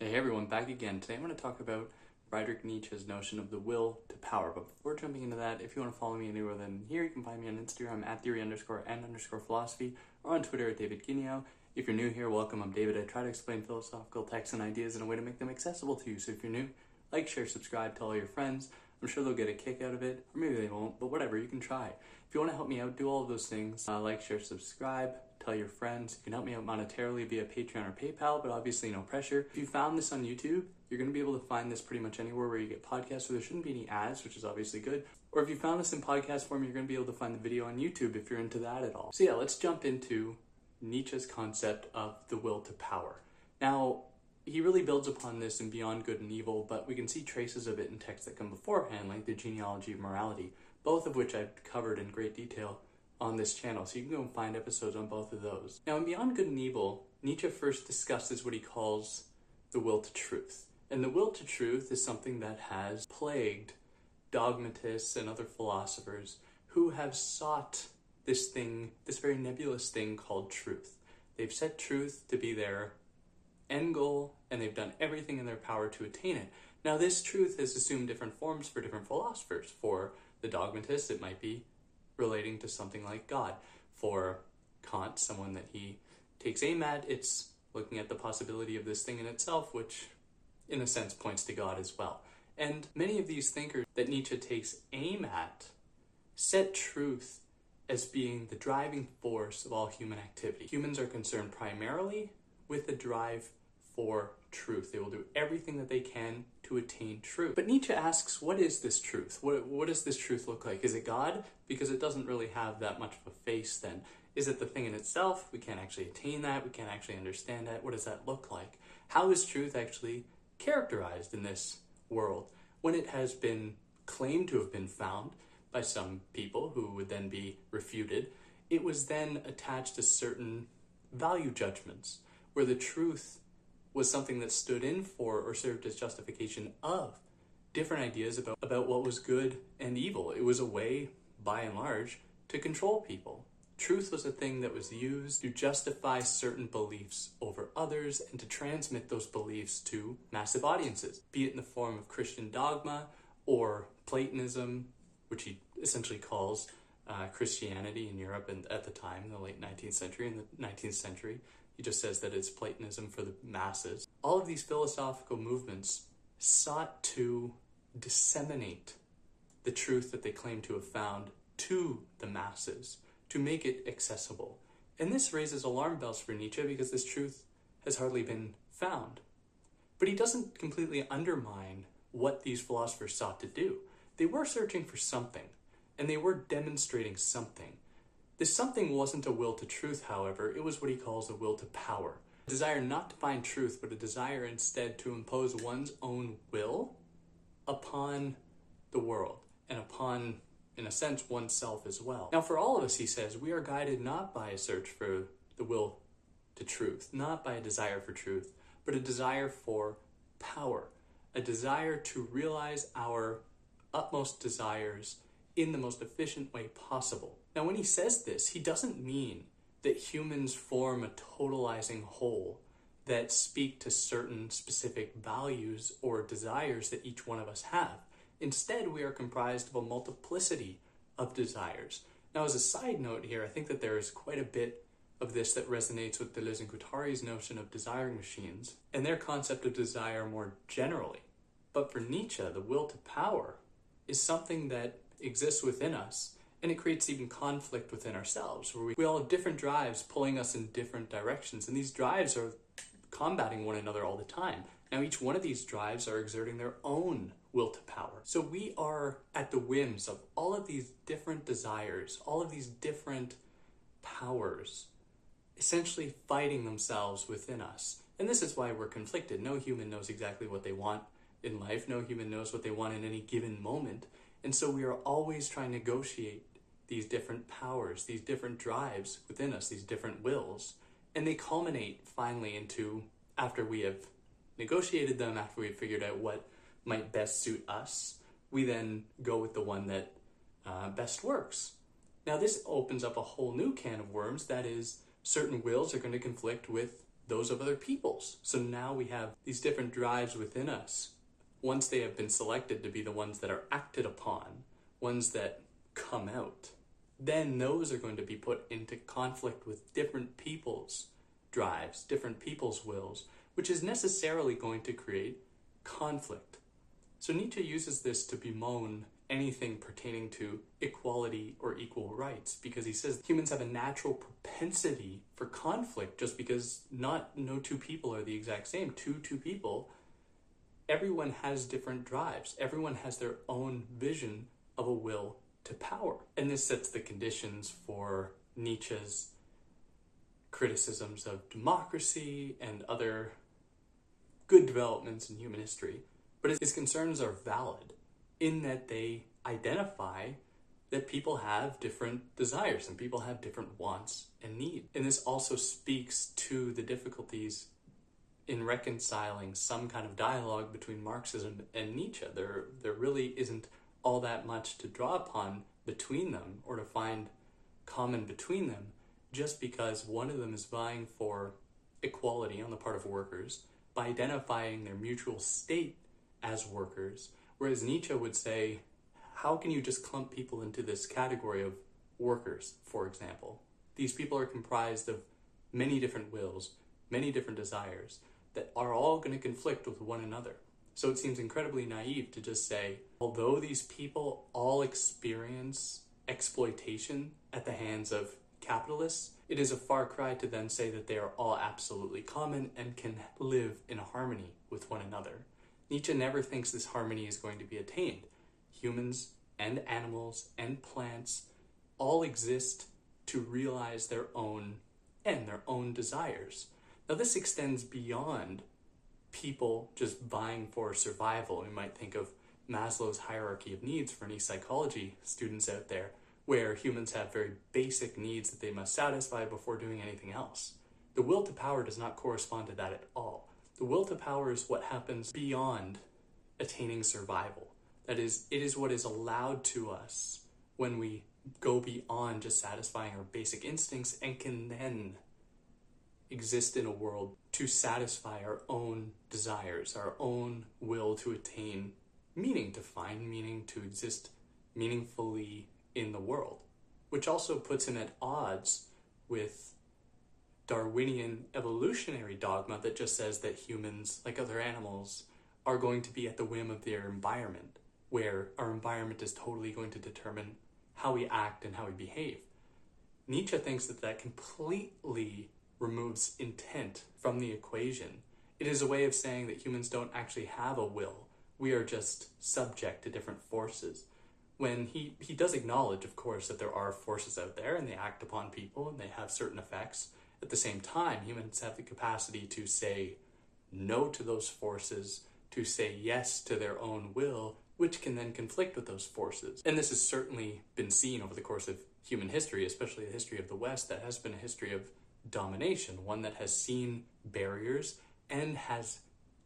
Hey everyone, back again. Today I'm going to talk about Friedrich Nietzsche's notion of the will to power. But before jumping into that, if you want to follow me anywhere than here, you can find me on Instagram at theory underscore and underscore philosophy or on Twitter at David Guignion. If you're new here, welcome. I'm David. I try to explain philosophical texts and ideas in a way to make them accessible to you. So if you're new, like, share, subscribe, tell all your friends. I'm sure they'll get a kick out of it, or maybe they won't, but whatever, you can try. If you want to help me out, do all of those things. Uh, like, share, subscribe, tell your friends. You can help me out monetarily via Patreon or PayPal, but obviously no pressure. If you found this on YouTube, you're going to be able to find this pretty much anywhere where you get podcasts, so there shouldn't be any ads, which is obviously good. Or if you found this in podcast form, you're going to be able to find the video on YouTube if you're into that at all. So yeah, let's jump into Nietzsche's concept of the will to power. Now, he really builds upon this in Beyond Good and Evil, but we can see traces of it in texts that come beforehand, like the Genealogy of Morality, both of which I've covered in great detail on this channel, so you can go and find episodes on both of those. Now, in Beyond Good and Evil, Nietzsche first discusses what he calls the will to truth. And the will to truth is something that has plagued dogmatists and other philosophers who have sought this thing, this very nebulous thing called truth. They've set truth to be their end goal, and they've done everything in their power to attain it. Now, this truth has assumed different forms for different philosophers. For the dogmatist, it might be relating to something like God. For Kant, someone that he takes aim at, it's looking at the possibility of this thing in itself, which in a sense points to God as well. And many of these thinkers that Nietzsche takes aim at set truth as being the driving force of all human activity. Humans are concerned primarily with the drive for truth. They will do everything that they can to attain truth. But Nietzsche asks, what is this truth? What, what does this truth look like? Is it God? Because it doesn't really have that much of a face then. Is it the thing in itself? We can't actually attain that. We can't actually understand that. What does that look like? How is truth actually characterized in this world when it has been claimed to have been found by some people who would then be refuted? It was then attached to certain value judgments where the truth was something that stood in for or served as justification of different ideas about, about what was good and evil. It was a way, by and large, to control people. Truth was a thing that was used to justify certain beliefs over others and to transmit those beliefs to massive audiences, be it in the form of Christian dogma or Platonism, which he essentially calls uh, Christianity in Europe and at the time, in the late 19th century, in the 19th century, he just says that it's Platonism for the masses. All of these philosophical movements sought to disseminate the truth that they claim to have found to the masses, to make it accessible. And this raises alarm bells for Nietzsche because this truth has hardly been found. But he doesn't completely undermine what these philosophers sought to do. They were searching for something, and they were demonstrating something. This something wasn't a will to truth, however, it was what he calls a will to power. A desire not to find truth, but a desire instead to impose one's own will upon the world and upon, in a sense, oneself as well. Now, for all of us, he says, we are guided not by a search for the will to truth, not by a desire for truth, but a desire for power, a desire to realize our utmost desires in the most efficient way possible. Now, when he says this, he doesn't mean that humans form a totalizing whole that speak to certain specific values or desires that each one of us have. Instead, we are comprised of a multiplicity of desires. Now, as a side note here, I think that there is quite a bit of this that resonates with Deleuze and Guattari's notion of desiring machines and their concept of desire more generally. But for Nietzsche, the will to power is something that exists within us and it creates even conflict within ourselves where we, we all have different drives pulling us in different directions. And these drives are combating one another all the time. Now each one of these drives are exerting their own will to power. So we are at the whims of all of these different desires all of these different powers essentially fighting themselves within us. And this is why we're conflicted. No human knows exactly what they want in life. No human knows what they want in any given moment and so we are always trying to negotiate these different powers, these different drives within us, these different wills. And they culminate finally into, after we have negotiated them, after we've figured out what might best suit us, we then go with the one that uh, best works. Now, this opens up a whole new can of worms. That is, certain wills are going to conflict with those of other peoples. So now we have these different drives within us. Once they have been selected to be the ones that are acted upon, ones that come out, then those are going to be put into conflict with different people's drives, different people's wills, which is necessarily going to create conflict. So Nietzsche uses this to bemoan anything pertaining to equality or equal rights because he says humans have a natural propensity for conflict just because not no two people are the exact same two two people everyone has different drives. Everyone has their own vision of a will to power. And this sets the conditions for Nietzsche's criticisms of democracy and other good developments in human history. But his concerns are valid in that they identify that people have different desires and people have different wants and needs. And this also speaks to the difficulties in reconciling some kind of dialogue between Marxism and Nietzsche. There, there really isn't all that much to draw upon between them or to find common between them just because one of them is vying for equality on the part of workers by identifying their mutual state as workers Whereas Nietzsche would say, how can you just clump people into this category of workers, for example? These people are comprised of many different wills, many different desires that are all going to conflict with one another. So it seems incredibly naive to just say, although these people all experience exploitation at the hands of capitalists, it is a far cry to then say that they are all absolutely common and can live in harmony with one another. Nietzsche never thinks this harmony is going to be attained. Humans and animals and plants all exist to realize their own and their own desires. Now, this extends beyond people just vying for survival. We might think of Maslow's hierarchy of needs for any psychology students out there, where humans have very basic needs that they must satisfy before doing anything else. The will to power does not correspond to that at all. The will to power is what happens beyond attaining survival. That is, it is what is allowed to us when we go beyond just satisfying our basic instincts and can then exist in a world to satisfy our own desires, our own will to attain meaning, to find meaning, to exist meaningfully in the world, which also puts him at odds with Darwinian evolutionary dogma that just says that humans, like other animals, are going to be at the whim of their environment, where our environment is totally going to determine how we act and how we behave. Nietzsche thinks that that completely removes intent from the equation. It is a way of saying that humans don't actually have a will. We are just subject to different forces. When he, he does acknowledge, of course, that there are forces out there and they act upon people and they have certain effects, at the same time, humans have the capacity to say no to those forces, to say yes to their own will, which can then conflict with those forces. And this has certainly been seen over the course of human history, especially the history of the West, that has been a history of domination, one that has seen barriers and has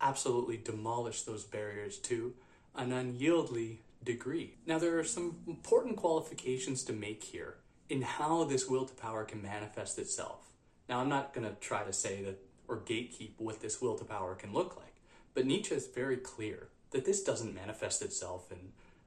absolutely demolished those barriers to an unyieldly degree. Now, there are some important qualifications to make here in how this will to power can manifest itself. Now, I'm not going to try to say that or gatekeep what this will to power can look like, but Nietzsche is very clear that this doesn't manifest itself in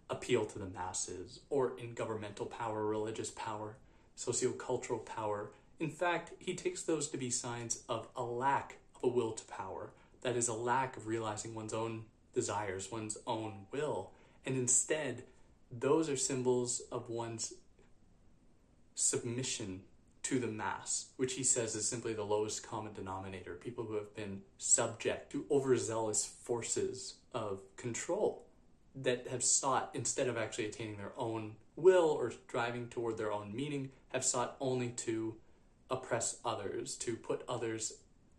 appeal to the masses or in governmental power, religious power, sociocultural power. In fact, he takes those to be signs of a lack of a will to power, that is, a lack of realizing one's own desires, one's own will, and instead, those are symbols of one's submission to the mass, which he says is simply the lowest common denominator, people who have been subject to overzealous forces of control that have sought, instead of actually attaining their own will or driving toward their own meaning, have sought only to oppress others, to put others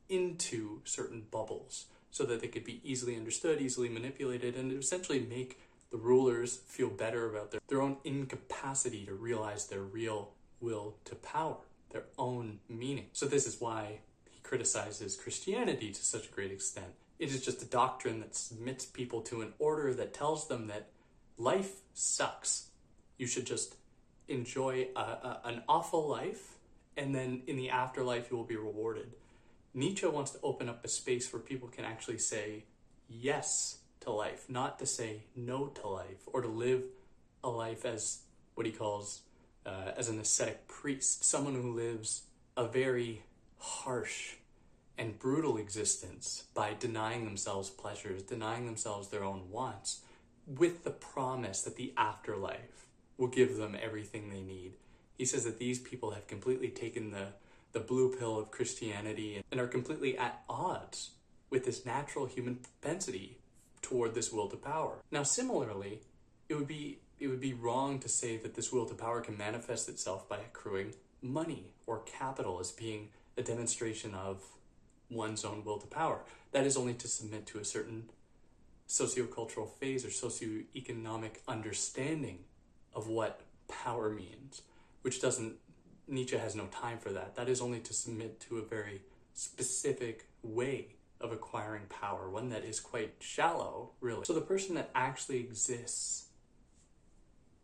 into certain bubbles so that they could be easily understood, easily manipulated, and essentially make the rulers feel better about their, their own incapacity to realize their real will to power their own meaning. So, this is why he criticizes Christianity to such a great extent. It is just a doctrine that submits people to an order that tells them that life sucks. You should just enjoy a, a, an awful life, and then in the afterlife, you will be rewarded. Nietzsche wants to open up a space where people can actually say yes to life, not to say no to life or to live a life as what he calls uh, as an ascetic priest, someone who lives a very harsh and brutal existence by denying themselves pleasures, denying themselves their own wants, with the promise that the afterlife will give them everything they need. He says that these people have completely taken the, the blue pill of Christianity and are completely at odds with this natural human propensity toward this will to power. Now, similarly, it would be it would be wrong to say that this will to power can manifest itself by accruing money or capital as being a demonstration of one's own will to power. That is only to submit to a certain sociocultural phase or socioeconomic understanding of what power means, which doesn't, Nietzsche has no time for that. That is only to submit to a very specific way of acquiring power, one that is quite shallow, really. So the person that actually exists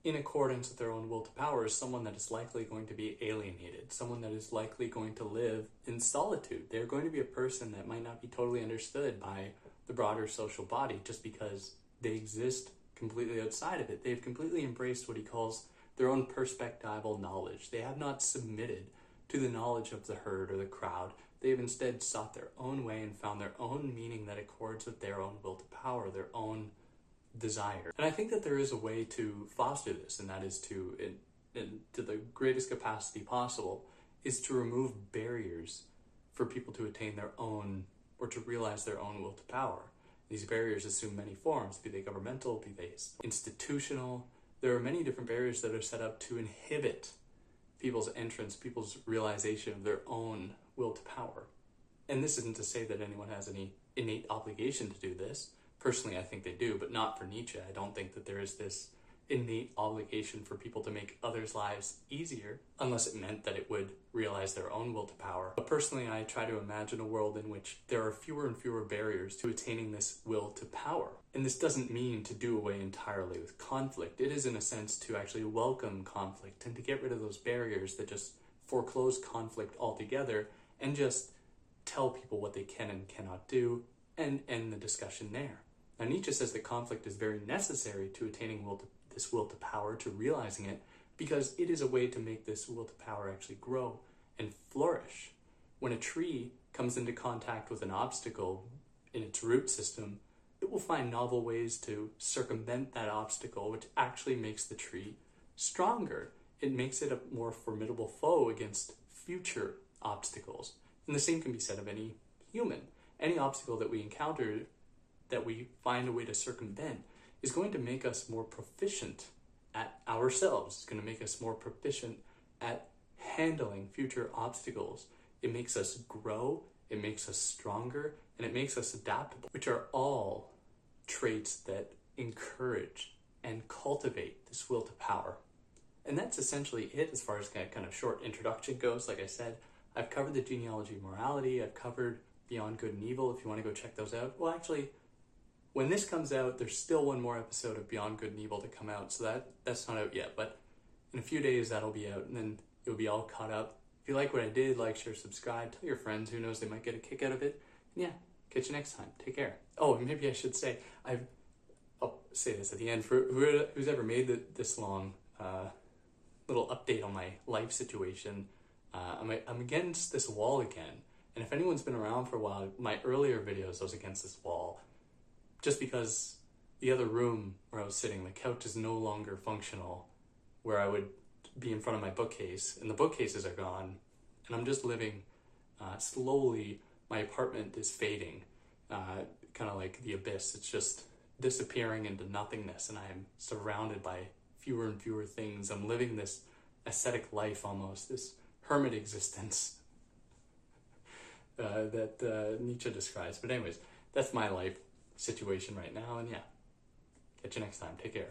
in accordance with their own will to power is someone that is likely going to be alienated, someone that is likely going to live in solitude. They're going to be a person that might not be totally understood by the broader social body just because they exist completely outside of it. They've completely embraced what he calls their own perspectival knowledge. They have not submitted to the knowledge of the herd or the crowd. They have instead sought their own way and found their own meaning that accords with their own will to power, their own desire. And I think that there is a way to foster this, and that is to, in, in, to the greatest capacity possible, is to remove barriers for people to attain their own or to realize their own will to power. These barriers assume many forms, be they governmental, be they institutional. There are many different barriers that are set up to inhibit people's entrance, people's realization of their own will to power. And this isn't to say that anyone has any innate obligation to do this. Personally, I think they do, but not for Nietzsche. I don't think that there is this innate obligation for people to make others' lives easier, unless it meant that it would realize their own will to power. But personally, I try to imagine a world in which there are fewer and fewer barriers to attaining this will to power. And this doesn't mean to do away entirely with conflict. It is, in a sense, to actually welcome conflict and to get rid of those barriers that just foreclose conflict altogether and just tell people what they can and cannot do and end the discussion there. Now, Nietzsche says that conflict is very necessary to attaining will to, this will to power, to realizing it, because it is a way to make this will to power actually grow and flourish. When a tree comes into contact with an obstacle in its root system, it will find novel ways to circumvent that obstacle, which actually makes the tree stronger. It makes it a more formidable foe against future obstacles. And the same can be said of any human. Any obstacle that we encounter that we find a way to circumvent is going to make us more proficient at ourselves. It's going to make us more proficient at handling future obstacles. It makes us grow, it makes us stronger, and it makes us adaptable, which are all traits that encourage and cultivate this will to power. And that's essentially it as far as that kind of short introduction goes. Like I said, I've covered the genealogy of morality, I've covered Beyond Good and Evil if you want to go check those out. Well, actually, when this comes out, there's still one more episode of Beyond Good and Evil to come out, so that that's not out yet. But in a few days, that'll be out, and then you'll be all caught up. If you like what I did, like, share, subscribe, tell your friends. Who knows, they might get a kick out of it. And yeah, catch you next time. Take care. Oh, maybe I should say I've. I'll say this at the end for who's ever made the, this long uh, little update on my life situation. Uh, I'm, I'm against this wall again. And if anyone's been around for a while, my earlier videos, I was against this wall just because the other room where I was sitting, the couch is no longer functional, where I would be in front of my bookcase, and the bookcases are gone, and I'm just living uh, slowly. My apartment is fading, uh, kind of like the abyss. It's just disappearing into nothingness, and I am surrounded by fewer and fewer things. I'm living this ascetic life almost, this hermit existence uh, that uh, Nietzsche describes. But, anyways, that's my life situation right now. And yeah, catch you next time. Take care.